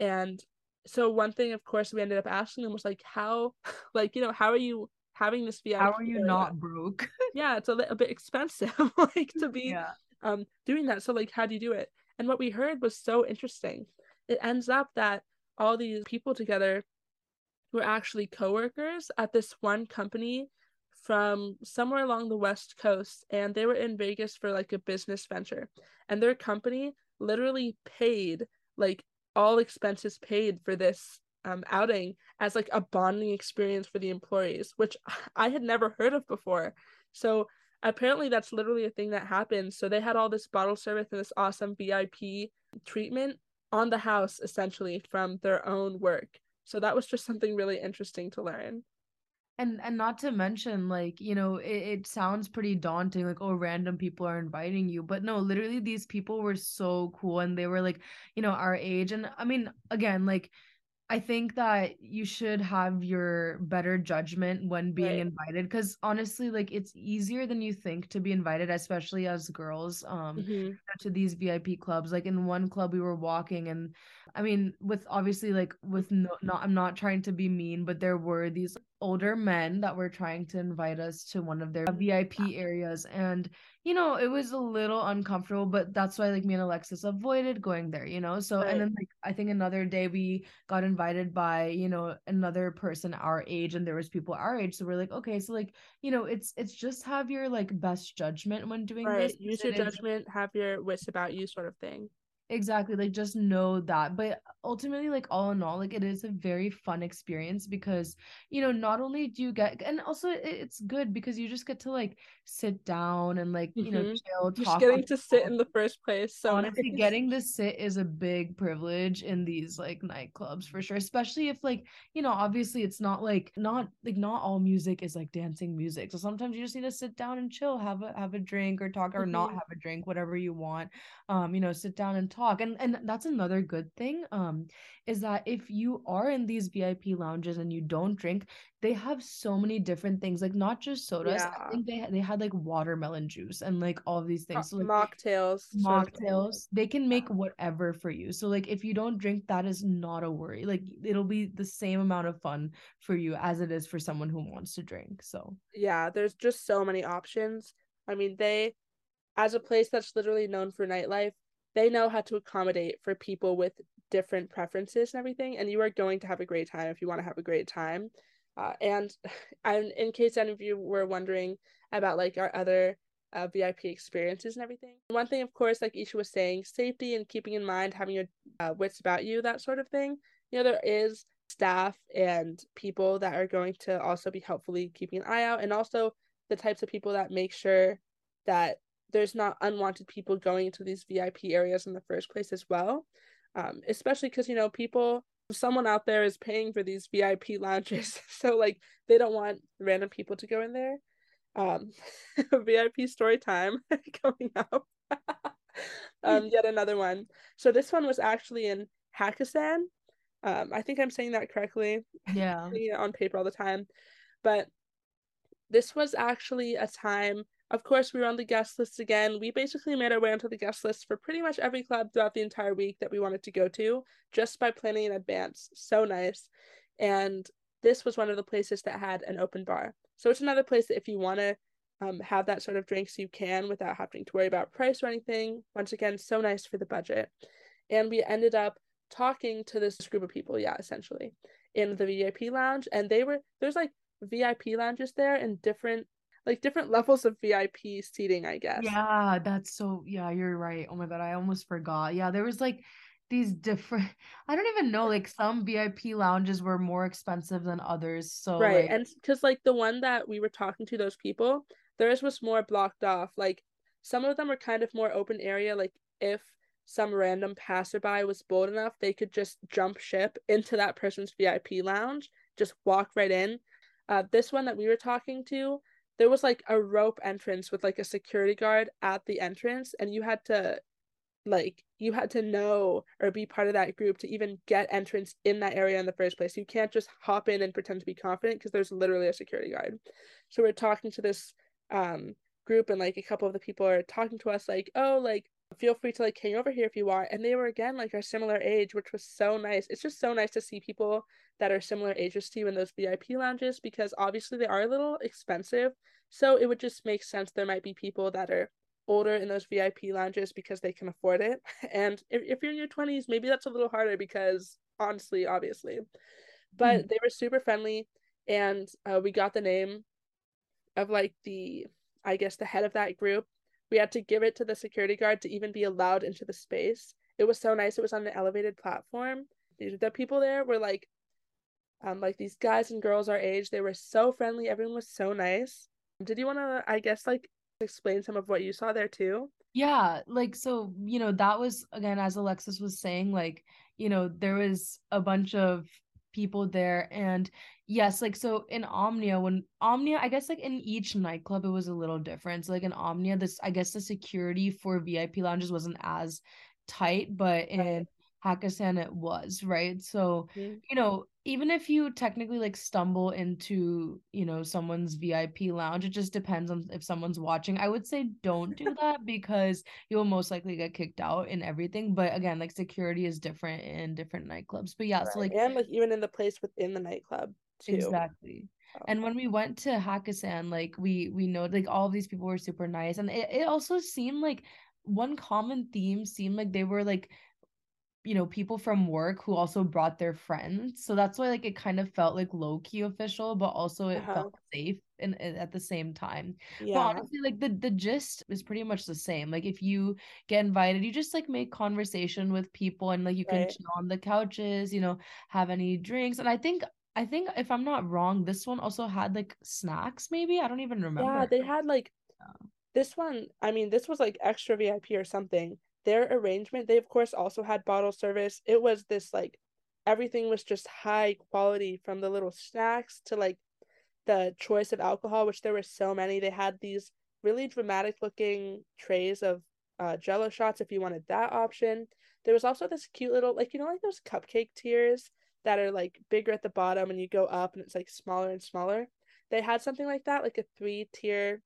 And so one thing of course we ended up asking them was like how <laughs> like you know how are you having this VIP how are you area? not broke <laughs> yeah it's a, a bit expensive <laughs> like to be yeah. um doing that so like how do you do it and what we heard was so interesting it ends up that all these people together were actually coworkers at this one company from somewhere along the west coast and they were in Vegas for like a business venture and their company literally paid like all expenses paid for this um, outing as like a bonding experience for the employees, which <laughs> I had never heard of before. So apparently that's literally a thing that happens. So they had all this bottle service and this awesome VIP treatment on the house essentially from their own work. So that was just something really interesting to learn and and not to mention like you know it, it sounds pretty daunting like oh random people are inviting you but no literally these people were so cool and they were like you know our age and i mean again like I think that you should have your better judgment when being Right. invited because honestly, like it's easier than you think to be invited, especially as girls, um, Mhm. to these VIP clubs. Like in one club we were walking and I mean, with obviously like with no not I'm not trying to be mean, but there were these older men that were trying to invite us to one of their VIP areas and you know, it was a little uncomfortable, but that's why like me and Alexis avoided going there, you know. So and then like I think another day we got invited by, you know, another person our age and there was people our age. So we're like, okay, so like, you know, it's it's just have your like best judgment when doing this. Right. Use 'cause your judgment, have your wits about you sort of thing. Exactly, like just know that. But ultimately, like all in all, like it is a very fun experience because, you know, not only do you get, and also it's good because you just get to like sit down and like, you know, Mhm. chill, Just getting to sit in the first place. So Honestly, nice. getting to sit is a big privilege in these like nightclubs for sure, especially if like, you know, obviously it's not like not like not all music is like dancing music. So sometimes you just need to sit down and chill, have a have a drink or talk or not Mhm. have a drink, whatever you want. Um, you know, sit down and talk. And and that's another good thing. Um, is that if you are in these VIP lounges and you don't drink, they have so many different things, like not just sodas. yeah. I think they they had like watermelon juice and like all of these things. So like mocktails. mocktails they can make whatever for you so like if you don't drink that is not a worry like it'll be the same amount of fun for you as it is for someone who wants to drink so Yeah, there's just so many options. I mean, they, as a place that's literally known for nightlife, they know how to accommodate for people with different preferences and everything. And you are going to have a great time if you want to have a great time. Uh, <sighs> and in case any of you were wondering about like our other uh, VIP experiences and everything, one thing, of course, like Isha was saying, safety and keeping in mind having your uh, wits about you, that sort of thing. You know, there is staff and people that are going to also be helpfully keeping an eye out, and also the types of people that make sure that there's not unwanted people going into these VIP areas in the first place as well. Um, especially because you know people someone out there is paying for these VIP <laughs> lounges. So like they don't want random people to go in there. Um <laughs> VIP story time <laughs> coming up. um yet another one. So this one was actually in Hakkasan. Um I think I'm saying that correctly. yeah on paper all the time. But this was actually a time of course we were on the guest list again. We basically made our way onto the guest list for pretty much every club throughout the entire week that we wanted to go to just by planning in advance. So nice. And this was one of the places that had an open bar. So it's another place that if you want to um, have that sort of drinks you can without having to worry about price or anything. Once again so nice for the budget. And we ended up talking to this group of people yeah essentially in the vip lounge. And they were there's like vip lounges there in different like different levels of vip seating i guess. Yeah that's so yeah you're right. Oh my god i almost forgot. Yeah there was like these different <laughs> i don't even know like some vip lounges were more expensive than others so right like and because like the one that we were talking to those people theirs was more blocked off like some of them were kind of more open area like if some random passerby was bold enough they could just jump ship into that person's vip lounge just walk right in. Uh, this one that we were talking to there was like a rope entrance with like a security guard at the entrance and you had to like you had to know or be part of that group to even get entrance in that area in the first place. You can't just hop in and pretend to be confident because there's literally a security guard. So we're talking to this um group and like a couple of the people are talking to us like, "Oh, like feel free to like hang over here if you want." And they were again like our similar age, which was so nice. It's just so nice to see people that are similar ages to you in those VIP lounges because obviously they are a little expensive. So it would just make sense there might be people that are older in those VIP lounges because they can afford it. <laughs> And if, if you're in your 20s, maybe that's a little harder because honestly, obviously. But they were super friendly and uh, we got the name of like the, I guess, the head of that group. We had to give it to the security guard to even be allowed into the space. It was so nice. It was on an elevated platform. The people there were like, um, like these guys and girls our age. They were so friendly. Everyone was so nice. Did you want to, I guess, like explain some of what you saw there too? Yeah, like so, you know, that was again as Alexis was saying, like, you know, there was a bunch of people there and yes, like so in Omnia when Omnia, I guess like in each nightclub it was a little different. So like in Omnia, this I guess the security for VIP lounges wasn't as tight, but in. Hakkasan it was, right? So, Mhm. you know, even if you technically like stumble into, you know, someone's VIP lounge, it just depends on if someone's watching. I would say don't do <laughs> that because you'll most likely get kicked out and everything. But again, like security is different in different nightclubs. But yeah, so like And like even in the place within the nightclub too. exactly. So, And when we went to Hakkasan, like we we know like all of these people were super nice. And it, it also seemed like one common theme seemed like they were like you know people from work who also brought their friends so that's why like it kind of felt like low key official but also it uh-huh. felt safe and at the same time but Yeah. honestly like the the gist is pretty much the same like if you get invited you just like make conversation with people and like you can Right. chill on the couches you know have any drinks and i think i think if i'm not wrong this one also had like snacks maybe i don't even remember. Yeah, they had like Yeah. this one, I mean, this was like extra VIP or something. Their arrangement, they of course also had bottle service. It was this like everything was just high quality from the little snacks to like the choice of alcohol, which there were so many. They had these really dramatic looking trays of uh jello shots if you wanted that option. There was also this cute little like you know like those cupcake tiers that are like bigger at the bottom and you go up and it's like smaller and smaller. They had something like that, like a three tier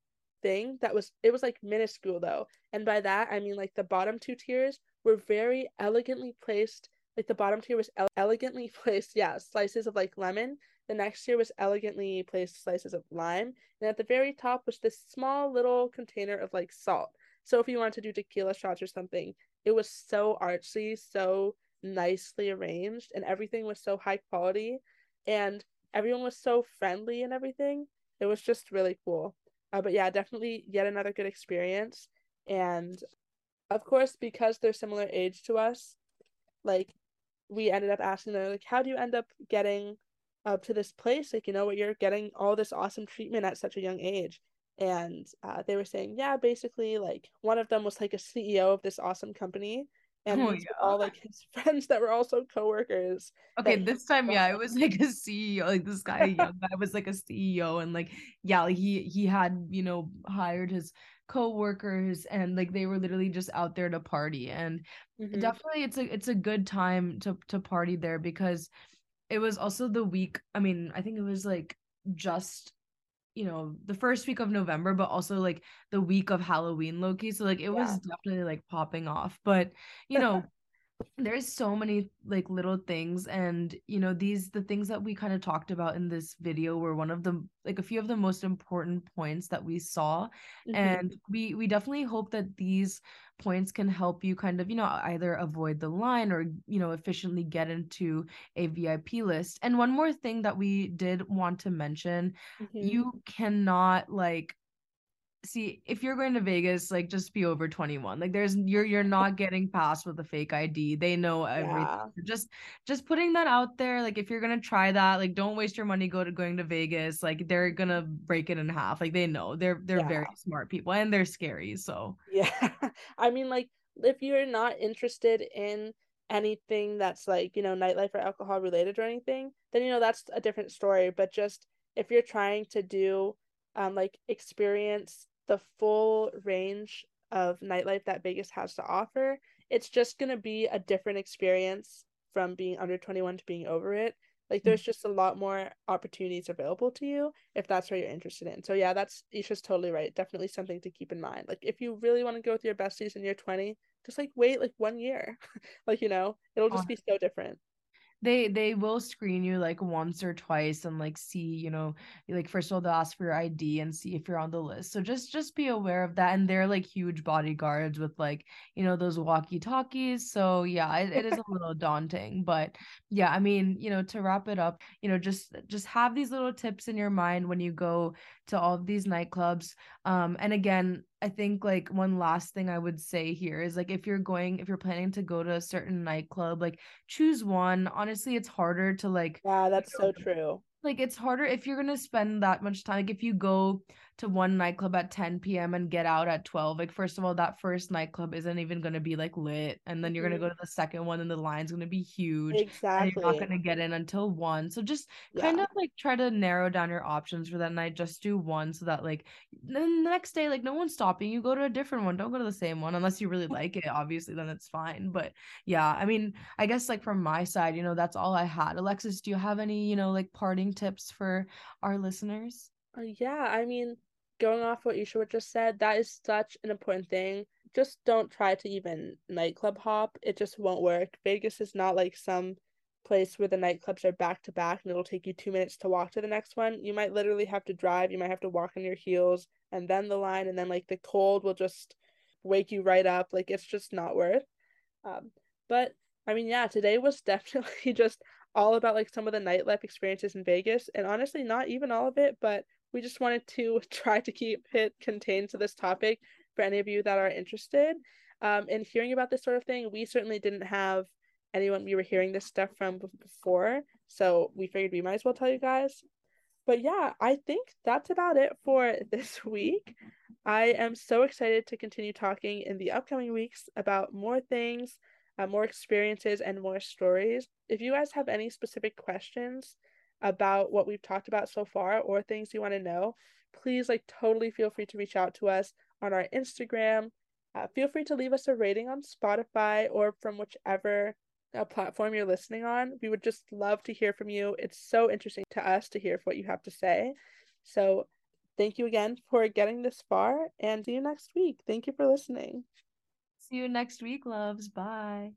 thing that was it was like minuscule though. And by that I mean like the bottom two tiers were very elegantly placed. Like the bottom tier was ele- elegantly <laughs> placed, yeah, slices of like lemon. The next tier was elegantly placed slices of lime. And at the very top was this small little container of like salt. So if you wanted to do tequila shots or something, it was so artsy, so nicely arranged, and everything was so high quality. And everyone was so friendly and everything. It was just really cool. Uh, but yeah, definitely yet another good experience. And of course, because they're similar age to us, like we ended up asking them, like, how do you end up getting up to this place? Like, you know, what you're getting all this awesome treatment at such a young age. And uh, they were saying, yeah, basically, like one of them was like a CEO of this awesome company, and oh yeah all like his <laughs> friends that were also coworkers. Okay, this time, yeah, it was like a CEO, like this guy, young <laughs> guy was like a CEO, and like, yeah, like he he had, you know, hired his co-workers and like they were literally just out there to party. And Mhm. definitely it's a it's a good time to to party there because it was also the week, I mean, I think it was like just you know the first week of November, but also like the week of Halloween Loki. So like it Yeah. was definitely like popping off. But you <laughs> know, there's so many like little things and you know these the things that we kind of talked about in this video were one of the like a few of the most important points that we saw Mhm. and we we definitely hope that these points can help you kind of you know either avoid the line or you know efficiently get into a VIP list and one more thing that we did want to mention Mhm. you cannot like see if you're going to Vegas, like just be over 21. Like there's you're you're <laughs> not getting past with a fake ID. They know everything. Yeah. Just just putting that out there. Like if you're gonna try that, like don't waste your money go to going to Vegas. Like they're gonna break it in half. Like they know. They're they're Yeah. very smart people and they're scary. So Yeah. <laughs> I mean, like, if you're not interested in anything that's like, you know, nightlife or alcohol related or anything, then, you know, that's a different story. But just if you're trying to do, um, like, experience the full range of nightlife that Vegas has to offer, it's just going to be a different experience from being under 21 to being over it. Like, there's just a lot more opportunities available to you if that's what you're interested in. So yeah, that's Isha's totally right. Definitely something to keep in mind. Like if you really want to go with your besties and you're 20, just like wait like one year. <laughs> like, you know, it'll just be so different. They they will screen you like once or twice and like see you know like first of all they'll ask for your id and see if you're on the list. So just just be aware of that and they're like huge bodyguards with like you know those walkie talkies so yeah it, it is a little daunting but yeah i mean you know to wrap it up you know just just have these little tips in your mind when you go to all of these nightclubs. Um and again I think like one last thing I would say here is like if you're going if you're planning to go to a certain nightclub like choose one honestly it's harder to like Yeah, that's so true. like it's harder if you're gonna spend that much time like if you go to one nightclub at 10 p.m. and get out at 12. Like, first of all, that first nightclub isn't even gonna be like lit. And then you're mm-hmm. gonna go to the second one and the line's gonna be huge. Exactly. you're not gonna get in until one. So just yeah. kind of like try to narrow down your options for that night. Just do one so that like then the next day, like no one's stopping you. Go to a different one. Don't go to the same one unless you really like it. Obviously, then it's fine. But yeah, I mean, I guess like from my side, you know, that's all I had. Alexis, do you have any, you know, like parting tips for our listeners? Uh, yeah, I mean, going off what Isha just said, that is such an important thing. Just don't try to even nightclub hop. It just won't work. Vegas is not like some place where the nightclubs are back to back and it'll take you two minutes to walk to the next one. You might literally have to drive, you might have to walk on your heels and then the line, and then like the cold will just wake you right up. Like it's just not worth. Um, but I mean, yeah, today was <laughs> definitely just all about like some of the nightlife experiences in Vegas, and honestly, not even all of it, but we just wanted to <laughs> try to keep it contained to this topic for any of you that are interested. Um, in hearing about this sort of thing, we certainly didn't have anyone we were hearing this stuff from before, so we figured we might as well tell you guys. But yeah, I think that's about it for <laughs> this week. I am so excited to continue talking in the upcoming weeks about more things, uh, more experiences, and more stories. If you guys have any specific questions about what we've talked about so far or things you want to know, please like totally feel free to reach out to us on our Instagram. Uh, feel free to leave us a rating on Spotify or from whichever uh, platform you're listening on. We would just love to hear from you. It's so interesting to us to hear what you have to say. So, thank you again for getting this far and see you next week. Thank you for listening. See you next week, loves. Bye.